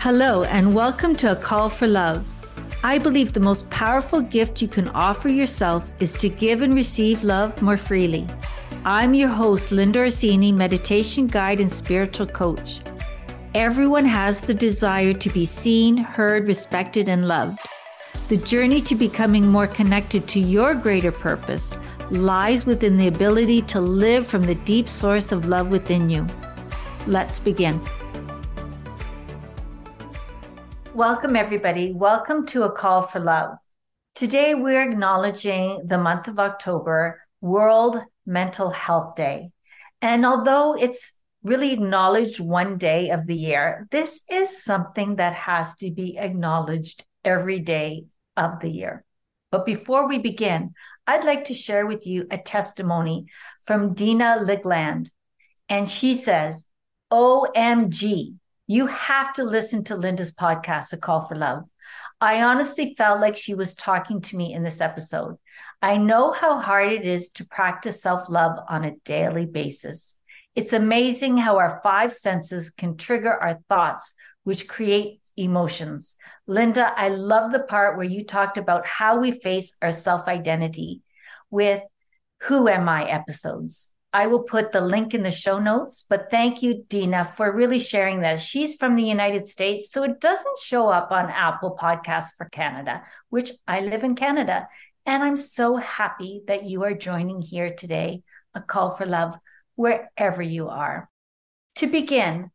Hello, and welcome to A Call for Love. I believe the most powerful gift you can offer yourself is to give and receive love more freely. I'm your host, Linda Orsini, meditation guide and spiritual coach. Everyone has the desire to be seen, heard, respected, and loved. The journey to becoming more connected to your greater purpose lies within the ability to live from the deep source of love within you. Let's begin. Welcome, everybody. Welcome to A Call for Love. Today, we're acknowledging the month of October, World Mental Health Day. And although it's really acknowledged one day of the year, this is something that has to be acknowledged every day of the year. But before we begin, I'd like to share with you a testimony from Dina Ligland. And she says, OMG, you have to listen to Linda's podcast, A Call for Love. I honestly felt like she was talking to me in this episode. I know how hard it is to practice self love on a daily basis. It's amazing how our five senses can trigger our thoughts, which create emotions. Linda, I love the part where you talked about how we face our self identity with Who Am I episodes. I will put the link in the show notes, but thank you, Dina, for really sharing that. She's from the United States, so it doesn't show up on Apple Podcasts for Canada, which I live in Canada. And I'm so happy that you are joining here today, a call for love, wherever you are. To begin,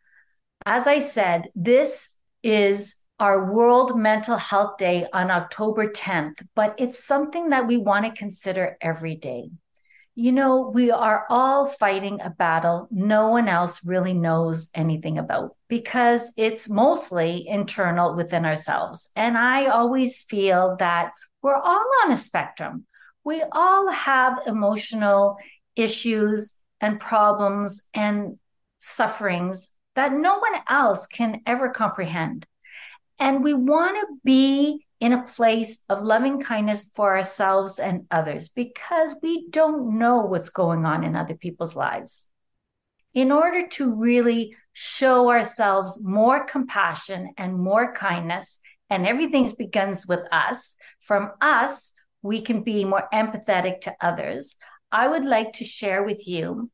as I said, this is our World Mental Health Day on October 10th, but it's something that we want to consider every day you know, we are all fighting a battle no one else really knows anything about because it's mostly internal within ourselves. And I always feel that we're all on a spectrum. We all have emotional issues and problems and sufferings that no one else can ever comprehend. And we want to be in a place of loving kindness for ourselves and others because we don't know what's going on in other people's lives. In order to really show ourselves more compassion and more kindness, and everything begins with us, from us, we can be more empathetic to others. I would like to share with you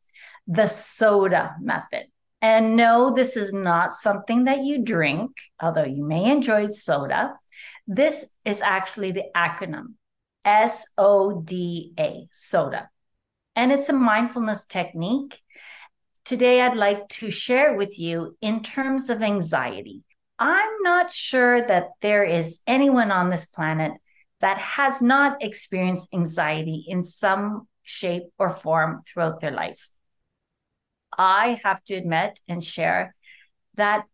the soda method. And no, this is not something that you drink, although you may enjoy soda. This is actually the acronym S O D A, SODA. And it's a mindfulness technique. Today, I'd like to share with you in terms of anxiety. I'm not sure that there is anyone on this planet that has not experienced anxiety in some shape or form throughout their life. I have to admit and share that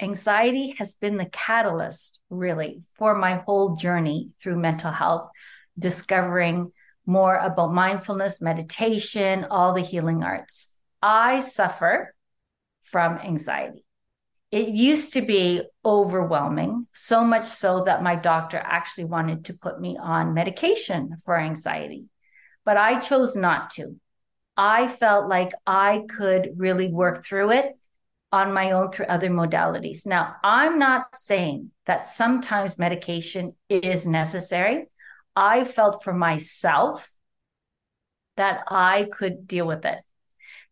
anxiety has been the catalyst really for my whole journey through mental health, discovering more about mindfulness, meditation, all the healing arts. I suffer from anxiety. It used to be overwhelming, so much so that my doctor actually wanted to put me on medication for anxiety, but I chose not to. I felt like I could really work through it on my own through other modalities. Now, I'm not saying that sometimes medication is necessary. I felt for myself that I could deal with it.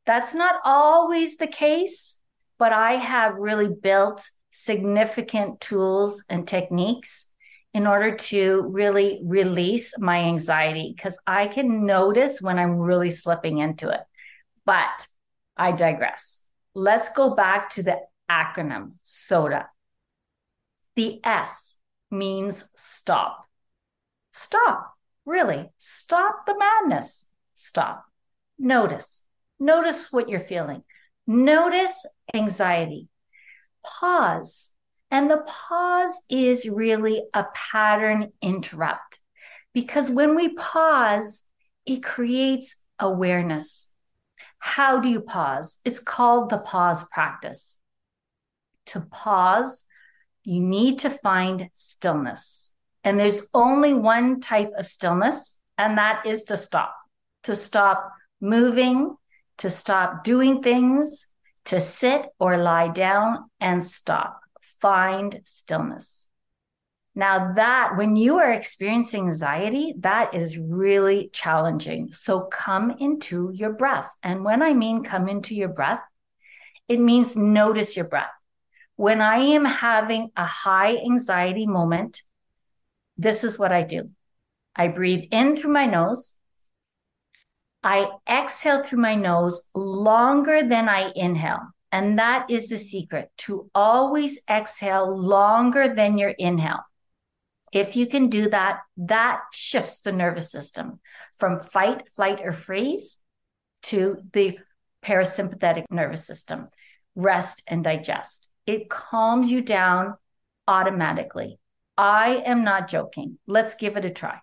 That's not always the case, but I have really built significant tools and techniques in order to really release my anxiety because I can notice when I'm really slipping into it. But I digress let's go back to the acronym SODA. The S means stop. Stop. Really, stop the madness. Stop. Notice. Notice what you're feeling. Notice anxiety. Pause. And the pause is really a pattern interrupt because when we pause, it creates awareness. How do you pause? It's called the pause practice. To pause, you need to find stillness. And there's only one type of stillness, and that is to stop, to stop moving, to stop doing things, to sit or lie down and stop. Find stillness. Now that when you are experiencing anxiety, that is really challenging. So come into your breath. And when I mean come into your breath, it means notice your breath. When I am having a high anxiety moment, this is what I do. I breathe in through my nose. I exhale through my nose longer than I inhale. And that is the secret to always exhale longer than your inhale. If you can do that, that shifts the nervous system from fight, flight, or freeze to the parasympathetic nervous system, rest and digest. It calms you down automatically. I am not joking. Let's give it a try.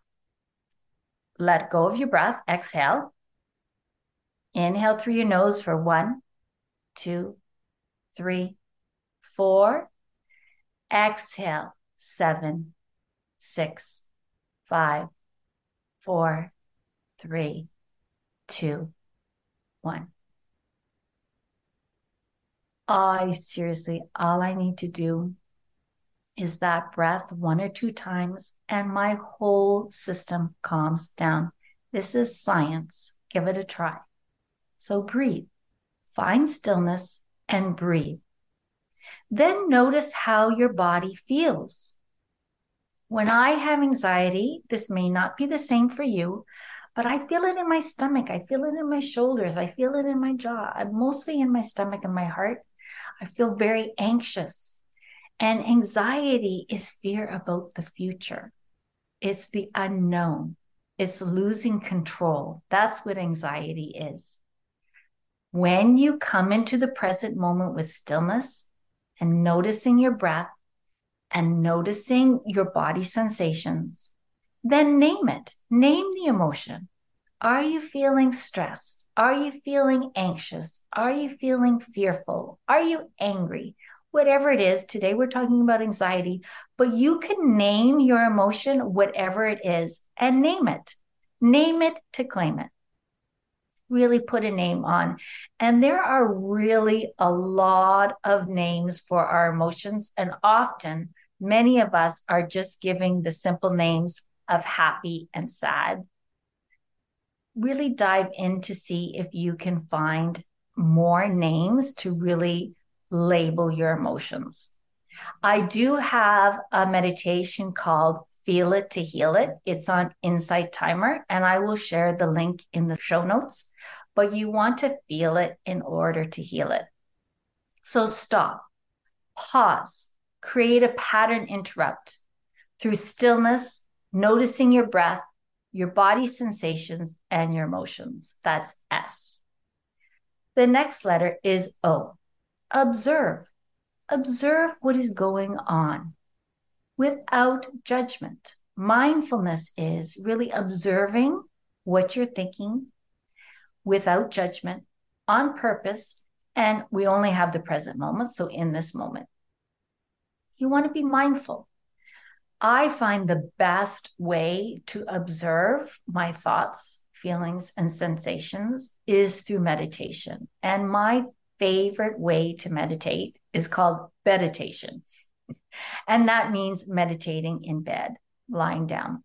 Let go of your breath. Exhale. Inhale through your nose for one, two, three, four. Exhale, seven, six, five, four, three, two, one. I seriously, all I need to do is that breath one or two times, and my whole system calms down. This is science. Give it a try. So breathe, find stillness, and breathe. Then notice how your body feels. When I have anxiety, this may not be the same for you, but I feel it in my stomach. I feel it in my shoulders. I feel it in my jaw. I'm mostly in my stomach and my heart. I feel very anxious. And anxiety is fear about the future. It's the unknown. It's losing control. That's what anxiety is. When you come into the present moment with stillness and noticing your breath, and noticing your body sensations, then name it. Name the emotion. Are you feeling stressed? Are you feeling anxious? Are you feeling fearful? Are you angry? Whatever it is, today we're talking about anxiety, but you can name your emotion, whatever it is, and name it. Name it to claim it. Really put a name on. And there are really a lot of names for our emotions, and often many of us are just giving the simple names of happy and sad. Really dive in to see if you can find more names to really label your emotions. I do have a meditation called Feel It to Heal It. It's on Insight Timer, and I will share the link in the show notes. But you want to feel it in order to heal it. So stop, pause, create a pattern interrupt through stillness, noticing your breath, your body sensations, and your emotions. That's S. The next letter is O. Observe. Observe what is going on without judgment. Mindfulness is really observing what you're thinking without judgment on purpose. And we only have the present moment. So, in this moment, you want to be mindful. I find the best way to observe my thoughts, feelings, and sensations is through meditation. And my favorite way to meditate is called bedditation. and that means meditating in bed, lying down.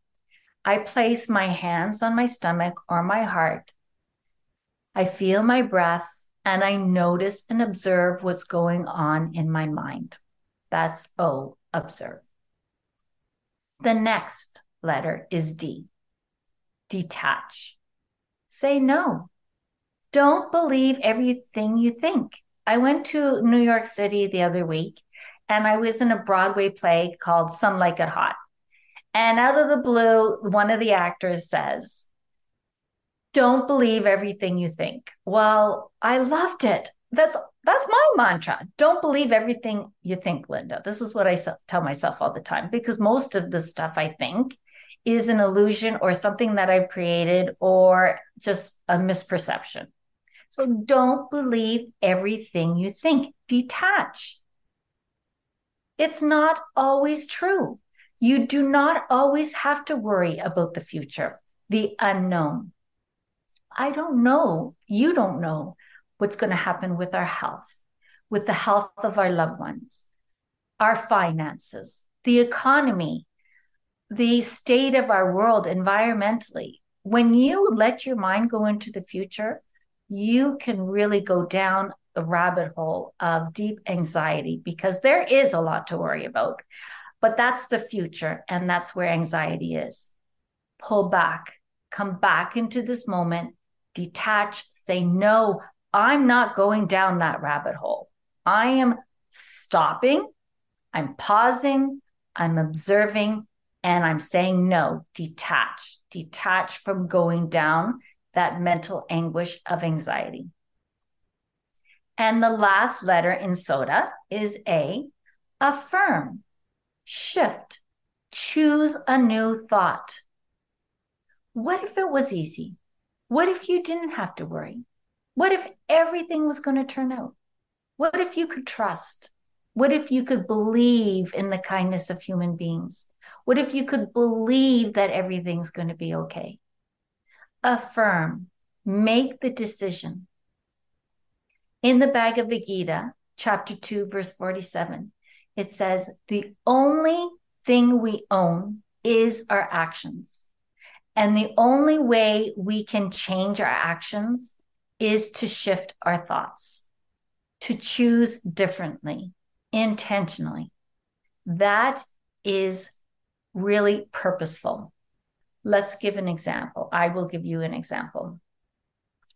I place my hands on my stomach or my heart. I feel my breath and I notice and observe what's going on in my mind. That's O, observe. The next letter is D, detach. Say no. Don't believe everything you think. I went to New York City the other week and I was in a Broadway play called Some Like It Hot. And out of the blue, one of the actors says, Don't believe everything you think. Well, I loved it. That's that's my mantra. Don't believe everything you think, Linda. This is what I tell myself all the time because most of the stuff I think is an illusion or something that I've created or just a misperception. So don't believe everything you think. Detach. It's not always true. You do not always have to worry about the future. the unknown. I don't know. You don't know what's going to happen with our health, with the health of our loved ones, our finances, the economy, the state of our world environmentally. When you let your mind go into the future, you can really go down the rabbit hole of deep anxiety because there is a lot to worry about. But that's the future, and that's where anxiety is. Pull back, come back into this moment, detach, say, No, I'm not going down that rabbit hole. I am stopping, I'm pausing, I'm observing, and I'm saying no, detach, detach from going down that mental anguish of anxiety. And the last letter in soda is A, affirm, shift, choose a new thought. What if it was easy? What if you didn't have to worry? What if everything was going to turn out? What if you could trust? What if you could believe in the kindness of human beings? What if you could believe that everything's going to be okay? Affirm, make the decision. In the Bhagavad Gita, chapter 2, verse 47, it says, The only thing we own is our actions. And the only way we can change our actions is to shift our thoughts, to choose differently, intentionally. That is really purposeful. Let's give an example. I will give you an example.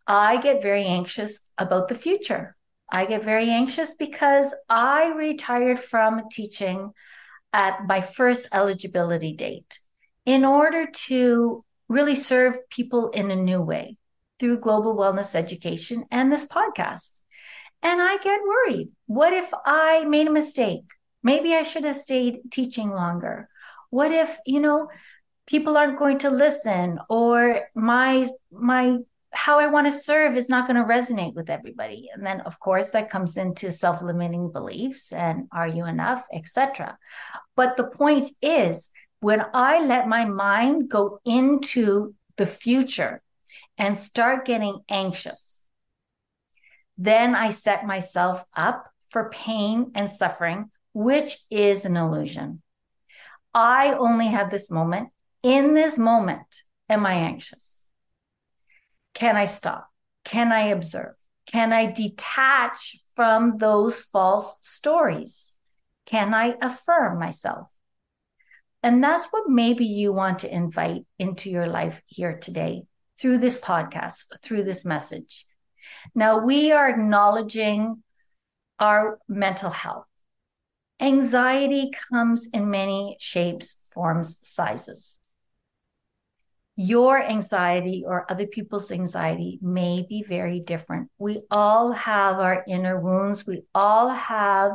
I get very anxious about the future. I get very anxious because I retired from teaching at my first eligibility date in order to really serve people in a new way through global wellness education and this podcast. And I get worried. What if I made a mistake? Maybe I should have stayed teaching longer. What if, you know, people aren't going to listen or my my how I want to serve is not going to resonate with everybody. And then of course that comes into self-limiting beliefs and are you enough, etc. But the point is when I let my mind go into the future and start getting anxious, then I set myself up for pain and suffering, which is an illusion. I only have this moment. In this moment, am I anxious? Can I stop? Can I observe? Can I detach from those false stories? Can I affirm myself? And that's what maybe you want to invite into your life here today through this podcast, through this message. Now, we are acknowledging our mental health. Anxiety comes in many shapes, forms, sizes. Your anxiety or other people's anxiety may be very different. We all have our inner wounds. We all have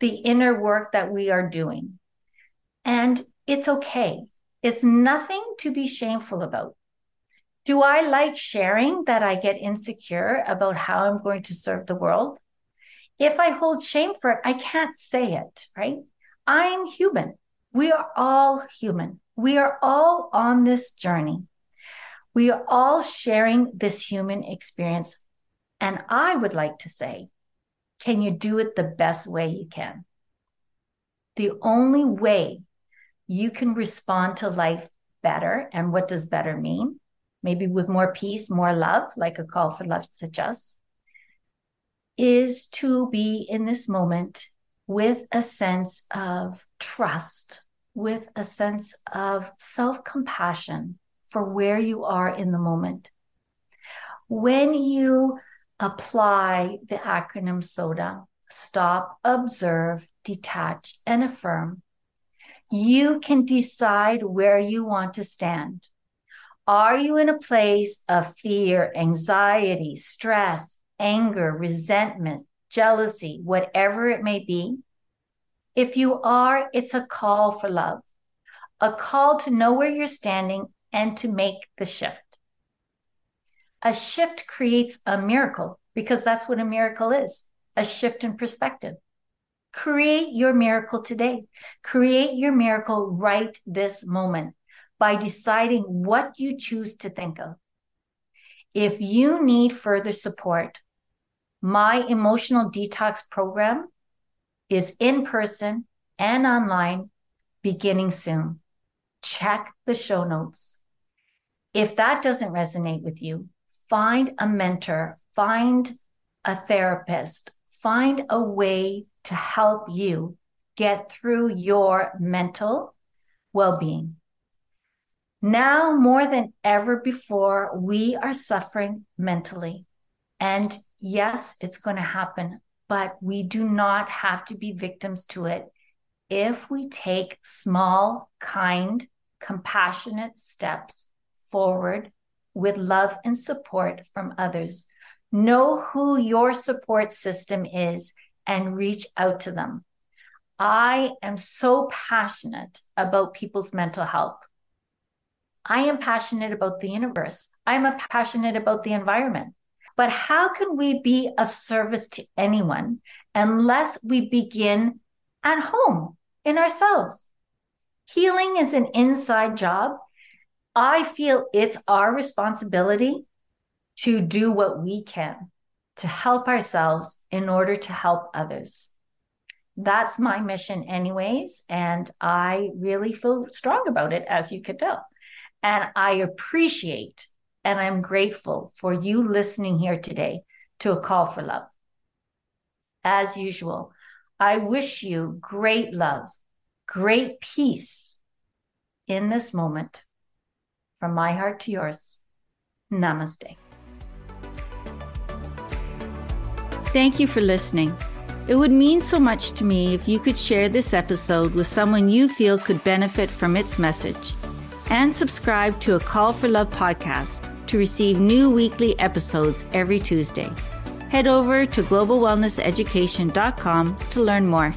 the inner work that we are doing. And it's okay. It's nothing to be shameful about. Do I like sharing that I get insecure about how I'm going to serve the world? If I hold shame for it, I can't say it, right? I'm human. We are all human. We are all on this journey. We are all sharing this human experience. And I would like to say, can you do it the best way you can? The only way you can respond to life better, and what does better mean? maybe with more peace, more love, like a call for love suggests, is to be in this moment with a sense of trust, with a sense of self compassion for where you are in the moment. When you apply the acronym SODA, stop, observe, detach, and affirm, you can decide where you want to stand. Are you in a place of fear, anxiety, stress, anger, resentment, jealousy, whatever it may be? If you are, it's a call for love, a call to know where you're standing and to make the shift. A shift creates a miracle because that's what a miracle is a shift in perspective. Create your miracle today. Create your miracle right this moment by deciding what you choose to think of. If you need further support, my emotional detox program is in person and online beginning soon. Check the show notes. If that doesn't resonate with you, find a mentor, find a therapist, find a way to help you get through your mental well being. Now, more than ever before, we are suffering mentally. And yes, it's going to happen, but we do not have to be victims to it if we take small, kind, compassionate steps forward with love and support from others. Know who your support system is and reach out to them. I am so passionate about people's mental health. I am passionate about the universe. I'm passionate about the environment. But how can we be of service to anyone unless we begin at home in ourselves? Healing is an inside job. I feel it's our responsibility to do what we can to help ourselves in order to help others. That's my mission, anyways. And I really feel strong about it, as you could tell. And I appreciate and I'm grateful for you listening here today to a call for love. As usual, I wish you great love, great peace in this moment. From my heart to yours, namaste. Thank you for listening. It would mean so much to me if you could share this episode with someone you feel could benefit from its message and subscribe to a Call for Love podcast to receive new weekly episodes every Tuesday. Head over to globalwellnesseducation.com to learn more.